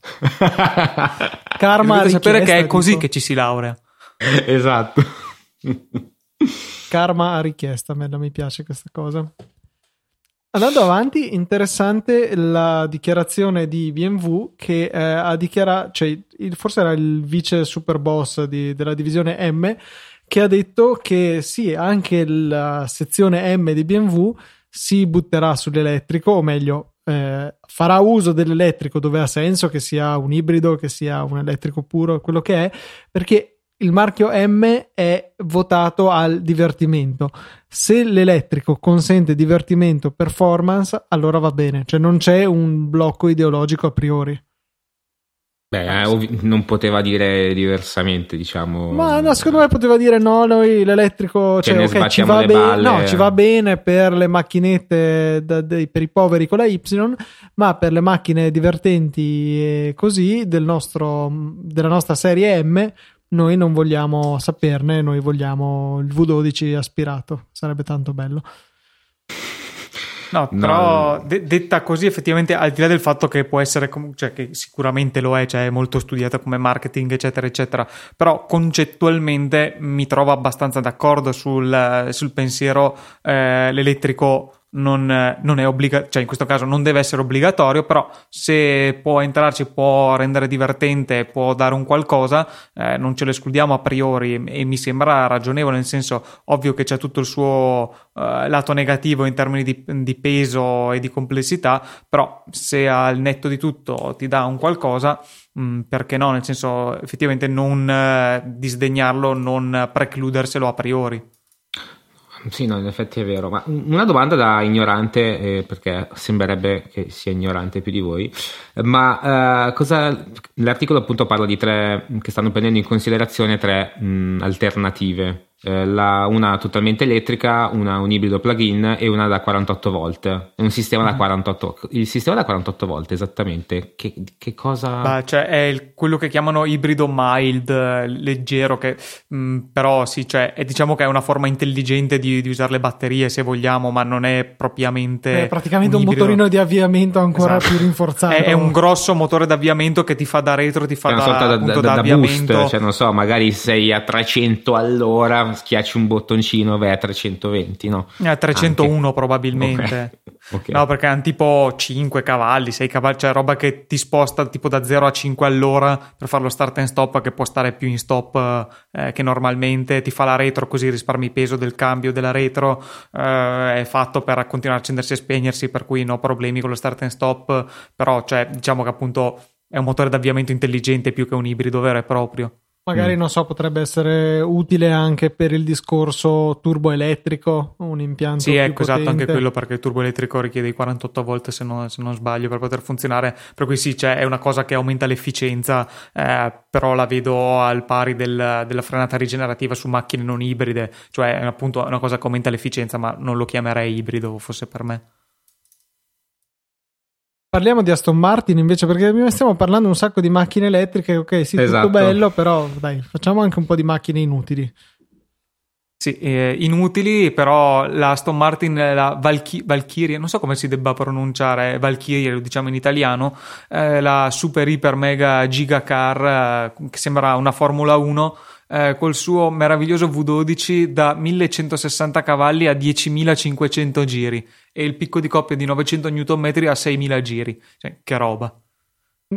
Karma. Dovete sapere che è così tipo... che ci si laurea. esatto. Karma a richiesta, a me mi piace questa cosa. Andando avanti, interessante la dichiarazione di BMW che eh, ha dichiarato, cioè forse era il vice super boss di, della divisione M, che ha detto che sì, anche la sezione M di BMW si butterà sull'elettrico, o meglio, eh, farà uso dell'elettrico dove ha senso, che sia un ibrido, che sia un elettrico puro, quello che è, perché il marchio M è votato al divertimento. Se l'elettrico consente divertimento, performance, allora va bene, cioè non c'è un blocco ideologico a priori. Beh, eh, ov- non poteva dire diversamente, diciamo. Ma no, secondo me poteva dire no, noi l'elettrico cioè, okay, ci, va be- no, ci va bene per le macchinette da, de- per i poveri con la Y, ma per le macchine divertenti e così del nostro, della nostra serie M noi non vogliamo saperne, noi vogliamo il V12 aspirato, sarebbe tanto bello. No, però no. De- detta così effettivamente al di là del fatto che può essere, com- cioè che sicuramente lo è, cioè è molto studiata come marketing eccetera eccetera, però concettualmente mi trovo abbastanza d'accordo sul, sul pensiero eh, l'elettrico non, non, è obbligato, cioè in questo caso non deve essere obbligatorio, però se può entrarci, può rendere divertente, può dare un qualcosa, eh, non ce lo escludiamo a priori e mi sembra ragionevole, nel senso ovvio che c'è tutto il suo eh, lato negativo in termini di, di, peso e di complessità, però se al netto di tutto ti dà un qualcosa, mh, mm, perché no? Nel senso effettivamente non eh, disdegnarlo, non precluderselo a priori. Sì, no, in effetti è vero. Ma una domanda da ignorante, eh, perché sembrerebbe che sia ignorante più di voi, ma eh, cosa, l'articolo appunto parla di tre, che stanno prendendo in considerazione tre mh, alternative eh, la, una totalmente elettrica, una un ibrido plug-in e una da 48 volt. Un sistema mm. da 48 Il sistema da 48 volt, esattamente. Che, che cosa. Beh, cioè è il, quello che chiamano ibrido mild, leggero, che mh, mm, però sì, cioè, è, diciamo che è una forma intelligente di, di, usare le batterie se vogliamo, ma non è propriamente. È praticamente un, un motorino di avviamento ancora esatto. più rinforzato. È, è, un grosso motore d'avviamento che ti fa da retro, ti fa da, da, da, da, da boost, cioè non so, magari sei a 300 all'ora schiacci un bottoncino, vai a 320, no? A 301 Anche. probabilmente. Okay. Okay. No, perché hanno tipo 5 cavalli, 6 cavalli, cioè roba che ti sposta tipo da 0 a 5 all'ora per fare lo start and stop che può stare più in stop eh, che normalmente, ti fa la retro così risparmi peso del cambio della retro, eh, è fatto per continuare a accendersi e spegnersi, per cui no problemi con lo start and stop, però cioè, diciamo che appunto è un motore d'avviamento intelligente più che un ibrido vero e proprio. Magari, mm. non so, potrebbe essere utile anche per il discorso turboelettrico, un impianto Sì, ecco, potente. esatto, anche quello perché il turboelettrico richiede i 48 volt se non, se non sbaglio per poter funzionare, per cui sì, cioè, è una cosa che aumenta l'efficienza, eh, però la vedo al pari del, della frenata rigenerativa su macchine non ibride, cioè è appunto una cosa che aumenta l'efficienza, ma non lo chiamerei ibrido fosse per me. Parliamo di Aston Martin invece perché stiamo parlando un sacco di macchine elettriche, ok, sì, esatto. tutto bello, però dai, facciamo anche un po' di macchine inutili. Sì, eh, inutili, però la Aston Martin, la Valky- Valkyrie, non so come si debba pronunciare, Valkyrie lo diciamo in italiano, eh, la super iper mega giga car eh, che sembra una Formula 1 eh, col suo meraviglioso V12 da 1160 cavalli a 10.500 giri e il picco di coppia di 900 Nm a 6.000 giri. Cioè, che roba.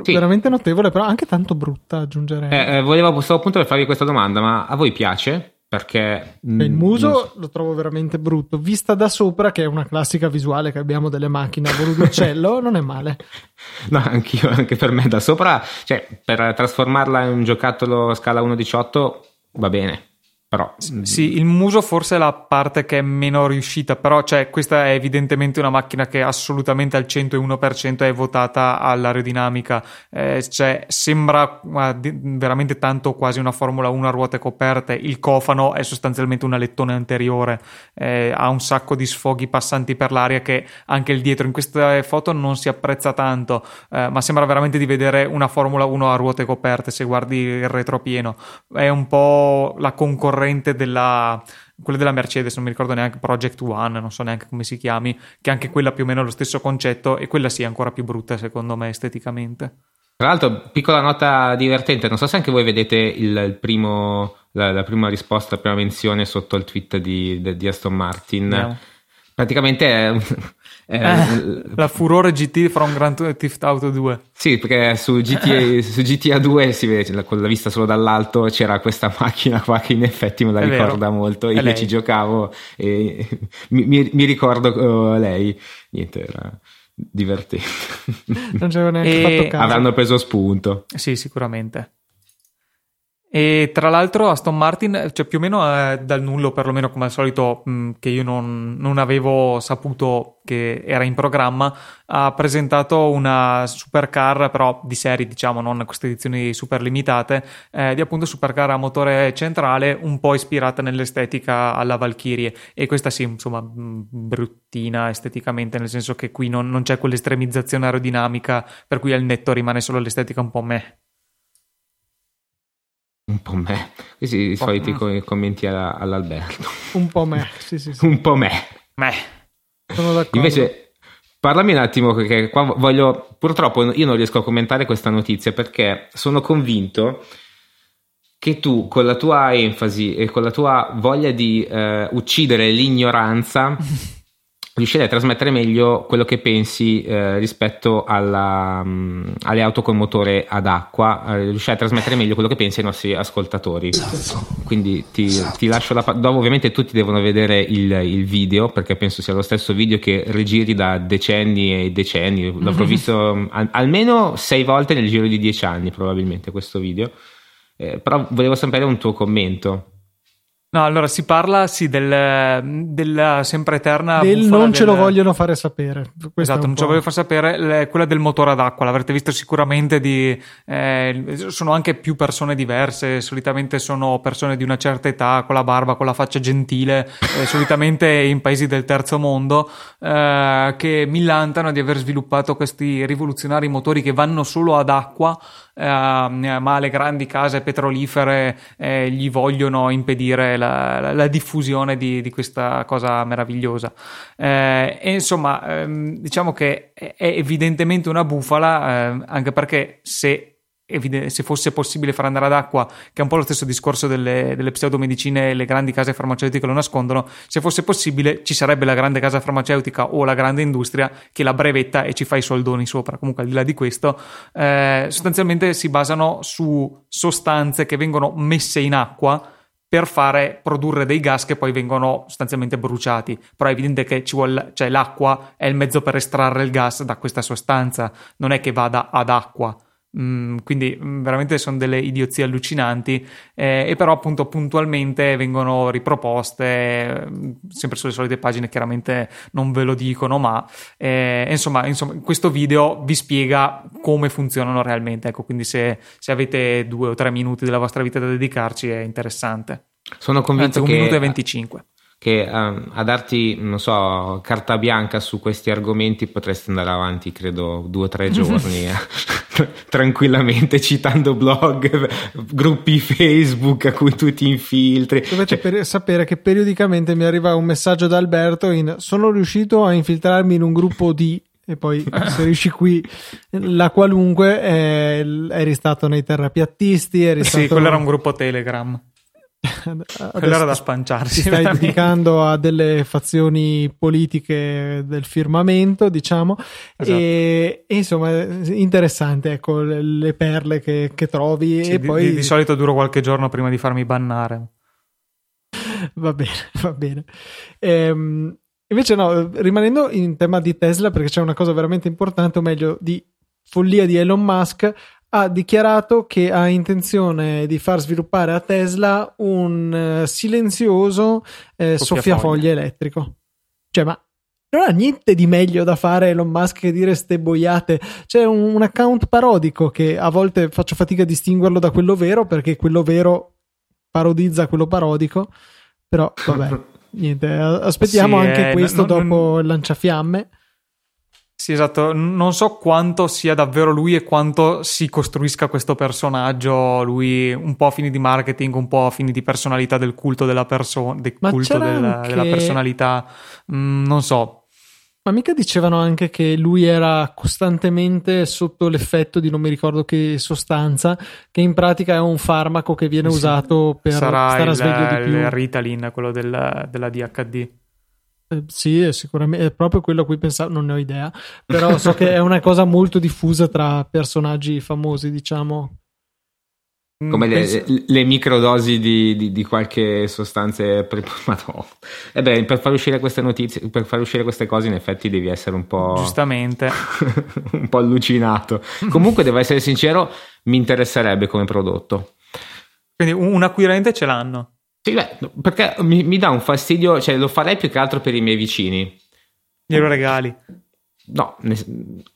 Sì. Veramente notevole, però anche tanto brutta, aggiungerei. Eh, eh, volevo, stavo appunto per farvi questa domanda, ma a voi piace? Perché il muso so. lo trovo veramente brutto. Vista da sopra, che è una classica visuale che abbiamo delle macchine a volo d'uccello, non è male. No, anch'io, anche per me da sopra, cioè per trasformarla in un giocattolo scala 1.18 va bene. Però, mm, sì, il muso forse è la parte che è meno riuscita, però cioè, questa è evidentemente una macchina che assolutamente al 101% è votata all'aerodinamica, eh, cioè, sembra veramente tanto quasi una Formula 1 a ruote coperte, il cofano è sostanzialmente un alettone anteriore, eh, ha un sacco di sfoghi passanti per l'aria che anche il dietro in queste foto non si apprezza tanto, eh, ma sembra veramente di vedere una Formula 1 a ruote coperte se guardi il retropieno, è un po' la concorrenza concorrente della quella della Mercedes, non mi ricordo neanche Project One, non so neanche come si chiami, che anche quella più o meno ha lo stesso concetto e quella sì è ancora più brutta secondo me esteticamente. Tra l'altro, piccola nota divertente, non so se anche voi vedete il, il primo, la, la, prima risposta, la prima menzione sotto il tweet di, di, Aston Martin. No. Praticamente è, eh, eh, la furore GT from Grand Theft Auto 2. Sì, perché su GTA, su GTA 2 si vede con la vista solo dall'alto c'era questa macchina qua che in effetti me la è ricorda vero. molto. Io ci giocavo e mi, mi, mi ricordo uh, lei. Niente, era divertente. Non c'avevo neanche e... fatto caso. Avranno preso spunto. Sì, sicuramente. E tra l'altro Aston Martin, cioè più o meno eh, dal nullo, perlomeno come al solito, mh, che io non, non, avevo saputo che era in programma, ha presentato una supercar, però di serie, diciamo, non queste edizioni super limitate, eh, di appunto supercar a motore centrale, un po' ispirata nell'estetica alla Valkyrie. E questa sì, insomma, mh, bruttina esteticamente, nel senso che qui non, non c'è quell'estremizzazione aerodinamica, per cui al netto rimane solo l'estetica un po' meh. Un po' me. Questi i soliti me. commenti alla, all'Alberto. Un po' me, sì, sì, sì. Un po' me. Me. Sono d'accordo. Invece, parlami un attimo, perché qua voglio... Purtroppo io non riesco a commentare questa notizia perché sono convinto che tu con la tua enfasi e con la tua voglia di eh, uccidere l'ignoranza riuscirei a trasmettere meglio quello che pensi eh, rispetto alla, um, alle auto con motore ad acqua, eh, riuscirei a trasmettere meglio quello che pensi ai nostri ascoltatori. Quindi ti, ti lascio la parola. Ovviamente tutti devono vedere il, il, video, perché penso sia lo stesso video che rigiri da decenni e decenni. L'avrò visto um, al, almeno sei volte nel giro di dieci anni, probabilmente, questo video. Eh, però volevo sapere un tuo commento. No, allora si parla sì del, della sempre eterna del non del... ce lo vogliono fare sapere. Questo esatto, non ce lo voglio far sapere. Le, quella del motore ad acqua, l'avrete visto sicuramente. Di, eh, sono anche più persone diverse. Solitamente sono persone di una certa età, con la barba, con la faccia gentile, eh, solitamente in paesi del terzo mondo, eh, che millantano di aver sviluppato questi rivoluzionari motori che vanno solo ad acqua ma le grandi case petrolifere eh, gli vogliono impedire la, la, la diffusione di, di, questa cosa meravigliosa. Eh, e insomma, ehm, diciamo che è evidentemente una bufala, eh, anche perché se se fosse possibile far andare ad acqua, che è un po' lo stesso discorso delle, delle pseudomedicine, le grandi case farmaceutiche lo nascondono, se fosse possibile ci sarebbe la grande casa farmaceutica o la grande industria che la brevetta e ci fa i soldoni sopra. Comunque al di là di questo, eh, sostanzialmente si basano su sostanze che vengono messe in acqua per fare produrre dei gas che poi vengono sostanzialmente bruciati. Però è evidente che ci vuole, cioè l'acqua è il mezzo per estrarre il gas da questa sostanza, non è che vada ad acqua Mm, quindi mm, veramente sono delle idiozie allucinanti eh, e però appunto puntualmente vengono riproposte mm, sempre sulle solite pagine chiaramente non ve lo dicono ma eh, insomma, insomma questo video vi spiega come funzionano realmente. Ecco quindi se, se, avete due o tre minuti della vostra vita da dedicarci è interessante. Sono convinto Anzi, un che minuto e 25 che um, a darti, non so, carta bianca su questi argomenti potresti andare avanti, credo, due o tre giorni, eh. tranquillamente, citando blog, gruppi Facebook a cui tu ti infiltri. Dovete cioè... per- sapere che periodicamente mi arriva un messaggio da Alberto in sono riuscito a infiltrarmi in un gruppo di e poi se riesci qui la qualunque è, eri stato nei terrapiattisti eri sì, stato... quello era un gruppo Telegram quello era da spanciarsi. Ti stai dedicando a delle fazioni politiche del firmamento, diciamo, esatto. e, e, insomma, interessante, ecco, le, le perle che, che trovi. Sì, e di, poi... di, di solito duro qualche giorno prima di farmi bannare. Va bene, va bene. Ehm, invece no, rimanendo in tema di Tesla, perché c'è una cosa veramente importante, o meglio, di follia di Elon Musk, ha dichiarato che ha intenzione di far sviluppare a Tesla un uh, silenzioso eh, soffiafoglie elettrico. Cioè, ma non ha niente di meglio da fare Elon Musk che dire ste boiate. C'è un, un account parodico che a volte faccio fatica a distinguerlo da quello vero perché quello vero parodizza quello parodico. Però vabbè, niente, aspettiamo sì, anche eh, questo non, dopo non... il lanciafiamme. Sì, esatto. Non so quanto sia davvero lui e quanto si costruisca questo personaggio, lui un po' a fini di marketing, un po' a fini di personalità del culto della persona, del Ma culto della, anche... della, personalità. Mm, non so. Ma mica dicevano anche che lui era costantemente sotto l'effetto di non mi ricordo che sostanza, che in pratica è un farmaco che viene sì, usato per stare il, a sveglio di più. il Ritalin, quello del, della DHD. Eh, sì, è sicuramente è proprio quello a cui pensavo, non ne ho idea, però so che è una cosa molto diffusa tra personaggi famosi, diciamo. Mm, Come Penso... le, le, microdosi di, di, di qualche sostanza. Pre... E beh, per far uscire queste notizie, per far uscire queste cose, in effetti devi essere un po'. Giustamente. un po' allucinato. Comunque, devo essere sincero, mi interesserebbe come prodotto. Quindi un acquirente ce l'hanno. Sì, beh, perché mi, mi, dà un fastidio, cioè lo farei più che altro per i miei vicini. Glielo regali. No, ne,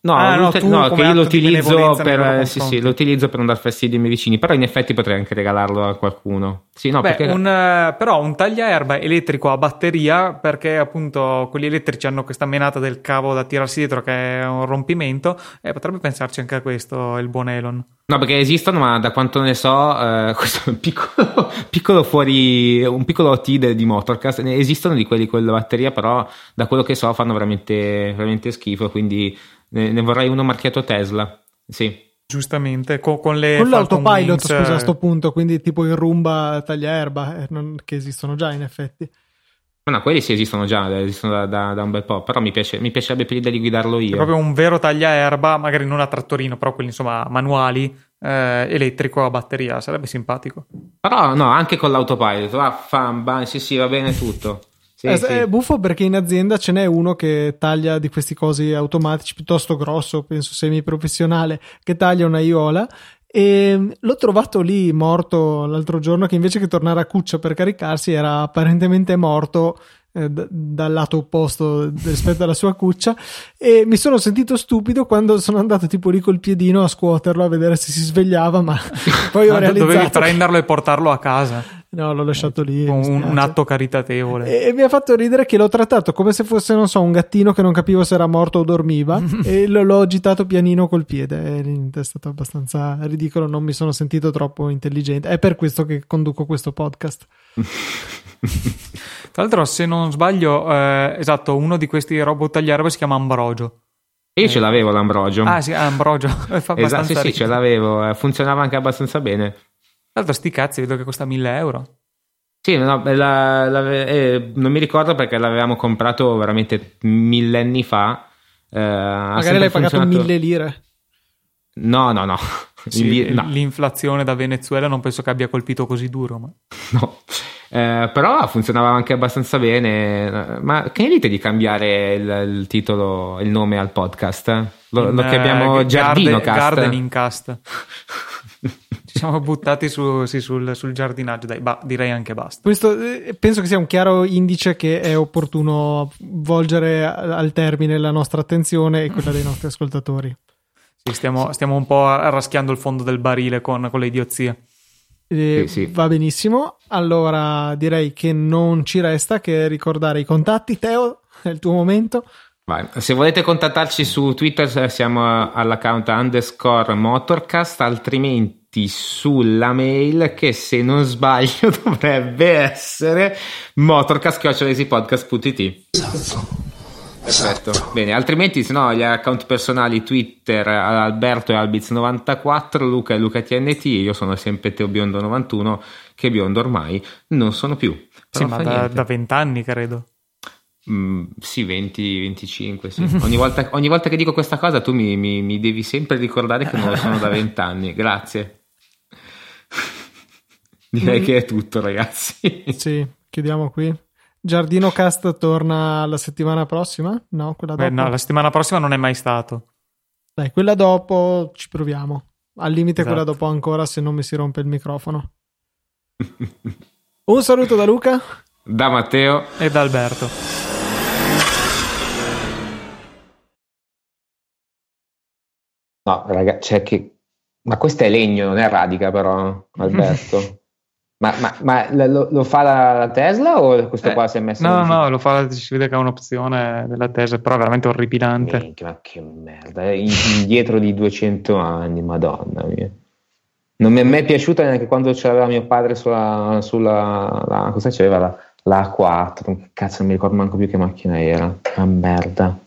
no, ah, no, no che io lo utilizzo, per, sì, sì, lo utilizzo per non dar fastidio ai miei vicini, però in effetti potrei anche regalarlo a qualcuno. Sì, no, Beh, perché... un, uh, però un tagliaerba elettrico a batteria, perché appunto quelli elettrici hanno questa menata del cavo da tirarsi dietro che è un rompimento, e potrebbe pensarci anche a questo il buon Elon. No, perché esistono, ma da quanto ne so, eh, questo è un piccolo, piccolo fuori, un piccolo OT di Motorcast, esistono di quelli con la batteria, però da quello che so fanno veramente, veramente schifo, quindi ne, ne vorrei uno marchiato Tesla, sì. Giustamente, con, con le... Con l'autopilot, scusa, a questo punto, quindi tipo il Roomba tagliaerba, eh, non, che esistono già in effetti. No, quelli sì esistono già, esistono da, da, da un bel po', però mi, piace, mi piacerebbe più l'idea di guidarlo io. È proprio un vero tagliaerba, magari non a trattorino, però quelli insomma manuali, eh, elettrico a batteria, sarebbe simpatico. Però no, anche con l'autopilot, va, fan, ban, sì sì, va bene tutto. Sì, è, sì. è, buffo perché in azienda ce n'è uno che taglia di questi cosi automatici piuttosto grosso, penso semi-professionale, che taglia una iola e l'ho trovato lì morto l'altro giorno che invece che tornare a Cuccia per caricarsi era apparentemente morto eh, d- dal lato opposto rispetto alla sua cuccia. E mi sono sentito stupido quando sono andato tipo lì col piedino a scuoterlo a vedere se si svegliava ma poi ho realizzato dovevi prenderlo e portarlo a casa No, l'ho lasciato lì. Un, un, atto caritatevole. E, e, mi ha fatto ridere che l'ho trattato come se fosse, non so, un gattino che non capivo se era morto o dormiva e lo, l'ho agitato pianino col piede. È stato abbastanza ridicolo, non mi sono sentito troppo intelligente. È per questo che conduco questo podcast. Tra l'altro, se non sbaglio, eh, esatto, uno di questi robot tagliarbe si chiama Ambrogio. Io ce l'avevo l'Ambrogio. Ah, sì, Ambrogio. Fa esatto, sì, sì, ce l'avevo. Eh, funzionava anche abbastanza bene. Tra l'altro, sti cazzi, vedo che costa 1000 euro. Sì, no, la, la, eh, non mi ricordo perché l'avevamo comprato veramente millenni fa. Eh, Magari l'hai funzionato... pagato mille lire. No, no, no. Sì, no. L'inflazione da Venezuela non penso che abbia colpito così duro. Ma... No. Eh, però funzionava anche abbastanza bene. Ma che ne dite di cambiare il, il titolo, il nome al podcast? Lo, lo chiamiamo uh, Giardino Cast. Gardening Cast. Ci siamo buttati su, sì, sul, sul, giardinaggio, dai, bah, direi anche basta. Questo eh, penso che sia un chiaro indice che è opportuno volgere al termine la nostra attenzione e quella dei nostri ascoltatori. Sì, stiamo, sì. stiamo un po' raschiando il fondo del barile con, con le idiozie. Eh, sì, Va benissimo. Allora direi che non ci resta che ricordare i contatti. Teo, è il tuo momento. Vai. Se volete contattarci su Twitter siamo all'account underscore motorcast, altrimenti sulla mail che se non sbaglio dovrebbe essere motorcast.it. Esatto. Perfetto. Bene, altrimenti se no gli account personali Twitter Alberto e Albiz94, Luca e LucaTNT, io sono sempre Teo Biondo 91, che biondo ormai non sono più. Però sì, ma da vent'anni credo. Mm, sì, 20, 25. Sì. ogni, volta, ogni, volta, che dico questa cosa, tu mi, mi, mi devi sempre ricordare che non lo sono da 20 anni. Grazie. Direi che è tutto, ragazzi. Sì, chiudiamo qui. Giardino Cast torna la settimana prossima? No, quella dopo. Beh, no, la settimana prossima non è mai stato. Dai, quella dopo ci proviamo. Al limite, esatto. quella dopo ancora se non mi si rompe il microfono. Un saluto da Luca, da Matteo e da Alberto. No, ragazzi, cioè che... ma questo è legno, non è radica però, Alberto. ma, ma, ma lo, lo, fa la, Tesla o questo eh, qua si è messo? No, no, lo fa, si vede che è un'opzione della Tesla, però è veramente orripilante. Minchia, ma che merda, è indietro di 200 anni, madonna mia. Non mi è mai piaciuta neanche quando c'aveva mio padre sulla, sulla la, cosa c'aveva la, la A4, cazzo non mi ricordo manco più che macchina era, una merda.